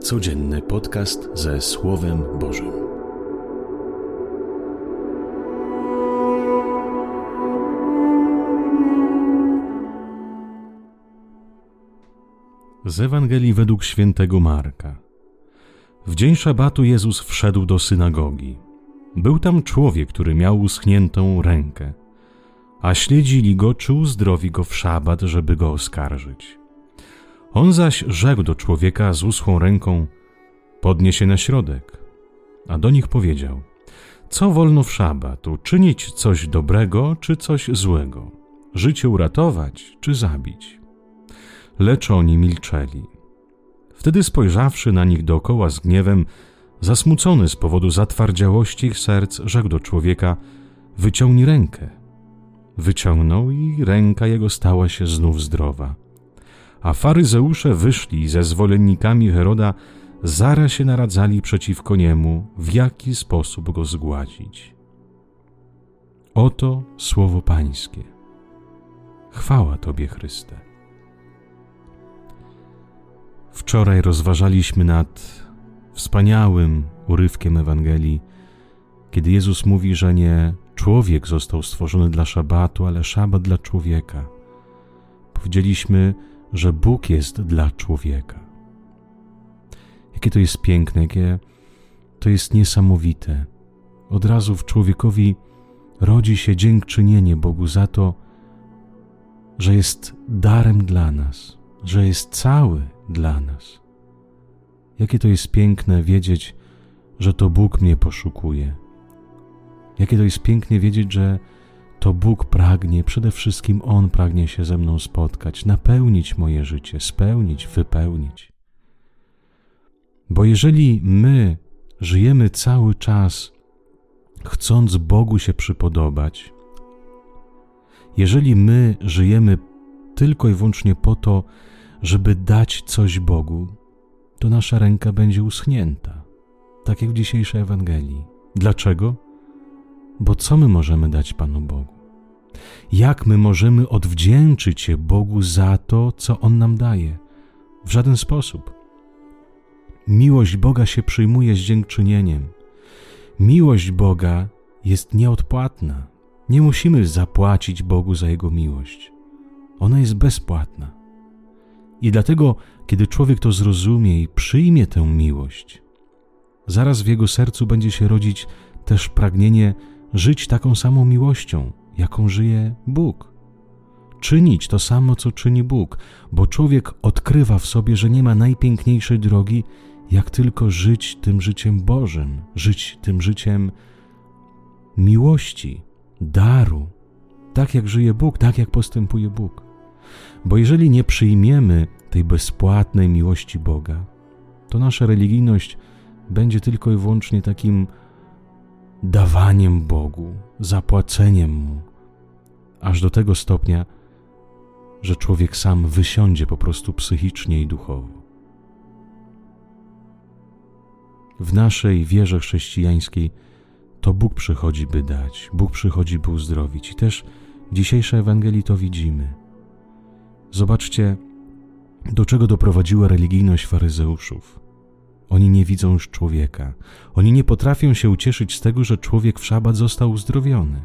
Codzienny podcast ze Słowem Bożym. Z Ewangelii według świętego Marka. W dzień szabatu Jezus wszedł do synagogi. Był tam człowiek, który miał uschniętą rękę, a śledzili go, czy uzdrowi go w szabat, żeby go oskarżyć. On zaś rzekł do człowieka z uschłą ręką: Podnieś się na środek. A do nich powiedział: Co wolno w szabat, uczynić coś dobrego czy coś złego? Życie uratować czy zabić? Lecz oni milczeli. Wtedy spojrzawszy na nich dookoła z gniewem, zasmucony z powodu zatwardziałości ich serc, rzekł do człowieka: Wyciągnij rękę. Wyciągnął i ręka jego stała się znów zdrowa. A faryzeusze wyszli ze zwolennikami Heroda, zaraz się naradzali przeciwko niemu, w jaki sposób go zgładzić. Oto słowo Pańskie. Chwała Tobie, Chryste. Wczoraj rozważaliśmy nad wspaniałym urywkiem Ewangelii, kiedy Jezus mówi, że nie człowiek został stworzony dla szabatu, ale szabat dla człowieka. Powiedzieliśmy, że Bóg jest dla człowieka. Jakie to jest piękne, jakie to jest niesamowite. Od razu w człowiekowi rodzi się dziękczynienie Bogu za to, że jest darem dla nas, że jest cały dla nas. Jakie to jest piękne wiedzieć, że to Bóg mnie poszukuje. Jakie to jest pięknie wiedzieć, że to Bóg pragnie, przede wszystkim On pragnie się ze mną spotkać, napełnić moje życie, spełnić, wypełnić. Bo jeżeli my żyjemy cały czas chcąc Bogu się przypodobać, jeżeli my żyjemy tylko i wyłącznie po to, żeby dać coś Bogu, to nasza ręka będzie uschnięta, tak jak w dzisiejszej Ewangelii. Dlaczego? Bo co my możemy dać Panu Bogu? Jak my możemy odwdzięczyć się Bogu za to, co On nam daje? W żaden sposób. Miłość Boga się przyjmuje z dziękczynieniem. Miłość Boga jest nieodpłatna. Nie musimy zapłacić Bogu za Jego miłość. Ona jest bezpłatna. I dlatego, kiedy człowiek to zrozumie i przyjmie tę miłość, zaraz w jego sercu będzie się rodzić też pragnienie żyć taką samą miłością, jaką żyje Bóg. Czynić to samo, co czyni Bóg, bo człowiek odkrywa w sobie, że nie ma najpiękniejszej drogi, jak tylko żyć tym życiem Bożym, żyć tym życiem miłości, daru, tak jak żyje Bóg, tak jak postępuje Bóg. Bo jeżeli nie przyjmiemy tej bezpłatnej miłości Boga, to nasza religijność będzie tylko i wyłącznie takim dawaniem Bogu, zapłaceniem Mu, aż do tego stopnia, że człowiek sam wysiądzie po prostu psychicznie i duchowo. W naszej wierze chrześcijańskiej to Bóg przychodzi, by dać, Bóg przychodzi, by uzdrowić. I też w dzisiejszej Ewangelii to widzimy. Zobaczcie, do czego doprowadziła religijność faryzeuszów. Oni nie widzą już człowieka. Oni nie potrafią się ucieszyć z tego, że człowiek w szabat został uzdrowiony.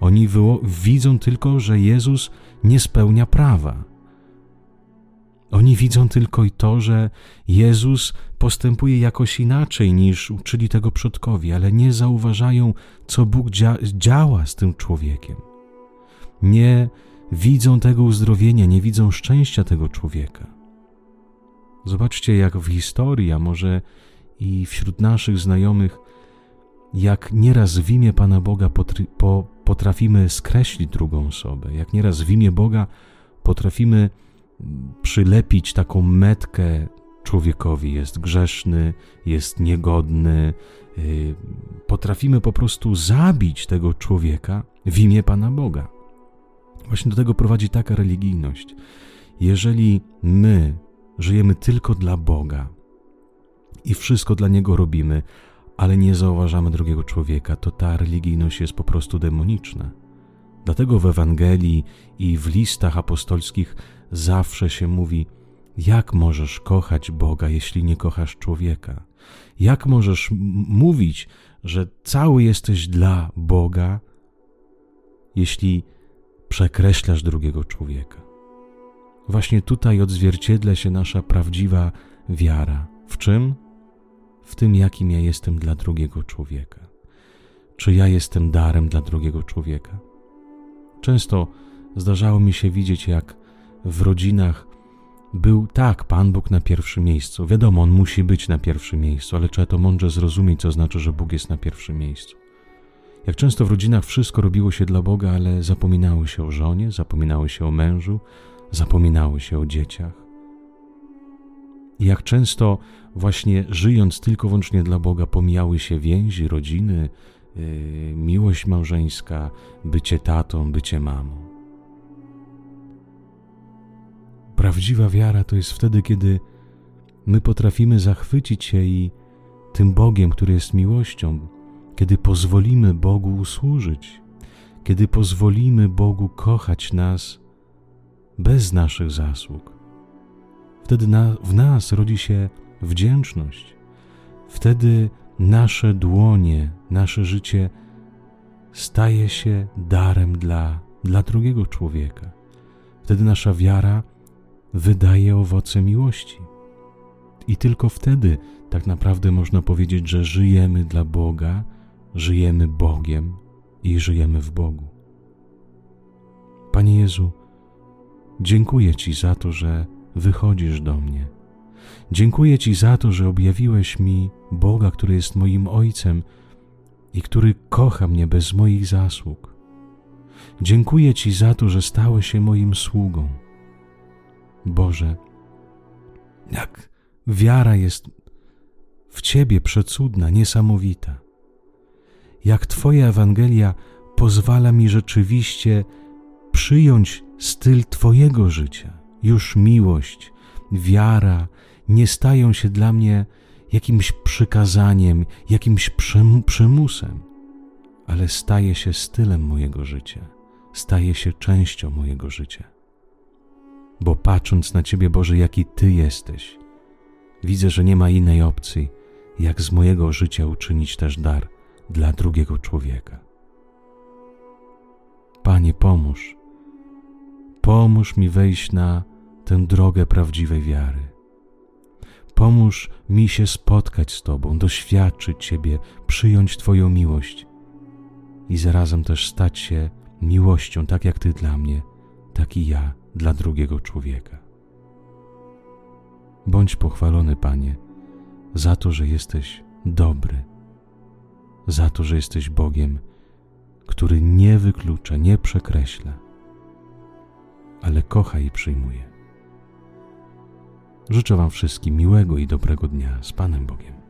Oni widzą tylko, że Jezus nie spełnia prawa. Oni widzą tylko i to, że Jezus postępuje jakoś inaczej niż uczyli tego przodkowi, ale nie zauważają, co Bóg dzia działa z tym człowiekiem. Nie widzą tego uzdrowienia, nie widzą szczęścia tego człowieka. Zobaczcie, jak w historii, a może i wśród naszych znajomych, jak nieraz w imię Pana Boga potrafimy skreślić drugą osobę, jak nieraz w imię Boga potrafimy przylepić taką metkę człowiekowi. Jest grzeszny, jest niegodny. Y, potrafimy po prostu zabić tego człowieka w imię Pana Boga. Właśnie do tego prowadzi taka religijność. Jeżeli my żyjemy tylko dla Boga i wszystko dla Niego robimy, ale nie zauważamy drugiego człowieka, to ta religijność jest po prostu demoniczna. Dlatego w Ewangelii i w listach apostolskich zawsze się mówi: Jak możesz kochać Boga, jeśli nie kochasz człowieka? Jak możesz mówić, że cały jesteś dla Boga, jeśli przekreślasz drugiego człowieka? Właśnie tutaj odzwierciedla się nasza prawdziwa wiara. W czym? W tym, jakim ja jestem dla drugiego człowieka. Czy ja jestem darem dla drugiego człowieka? Często zdarzało mi się widzieć, jak w rodzinach był tak Pan Bóg na pierwszym miejscu. Wiadomo, On musi być na pierwszym miejscu, ale trzeba to mądrze zrozumieć, co znaczy, że Bóg jest na pierwszym miejscu. Jak często w rodzinach wszystko robiło się dla Boga, ale zapominało się o żonie, zapominało się o mężu, zapominało się o dzieciach. I jak często właśnie żyjąc tylko wyłącznie dla Boga, pomijały się więzi, rodziny, yy, miłość małżeńska, bycie tatą, bycie mamą. Prawdziwa wiara to jest wtedy, kiedy my potrafimy zachwycić się i tym Bogiem, który jest miłością, kiedy pozwolimy Bogu usłużyć, kiedy pozwolimy Bogu kochać nas bez naszych zasług. Wtedy na, w nas rodzi się wdzięczność. Wtedy nasze dłonie, nasze życie staje się darem dla, dla drugiego człowieka. Wtedy nasza wiara wydaje owoce miłości. I tylko wtedy tak naprawdę można powiedzieć, że żyjemy dla Boga, żyjemy Bogiem i żyjemy w Bogu. Panie Jezu, dziękuję Ci za to, że wychodzisz do mnie. Dziękuję Ci za to, że objawiłeś mi Boga, który jest moim Ojcem i który kocha mnie bez moich zasług. Dziękuję Ci za to, że stałeś się moim sługą Boże, jak wiara jest w Ciebie przecudna, niesamowita. Jak Twoja Ewangelia pozwala mi rzeczywiście przyjąć styl Twojego życia. Już miłość, wiara nie stają się dla mnie jakimś przykazaniem, jakimś przymusem, ale staje się stylem mojego życia, staje się częścią mojego życia bo patrząc na Ciebie, Boże, jaki Ty jesteś, widzę, że nie ma innej opcji, jak z mojego życia uczynić też dar dla drugiego człowieka. Panie, pomóż. Pomóż mi wejść na tę drogę prawdziwej wiary. Pomóż mi się spotkać z Tobą, doświadczyć Ciebie, przyjąć Twoją miłość i zarazem też stać się miłością, tak jak Ty dla mnie, tak i ja dla drugiego człowieka. Bądź pochwalony, Panie, za to, że jesteś dobry, za to, że jesteś Bogiem, który nie wyklucza, nie przekreśla, ale kocha i przyjmuje. Życzę Wam wszystkim miłego i dobrego dnia z Panem Bogiem.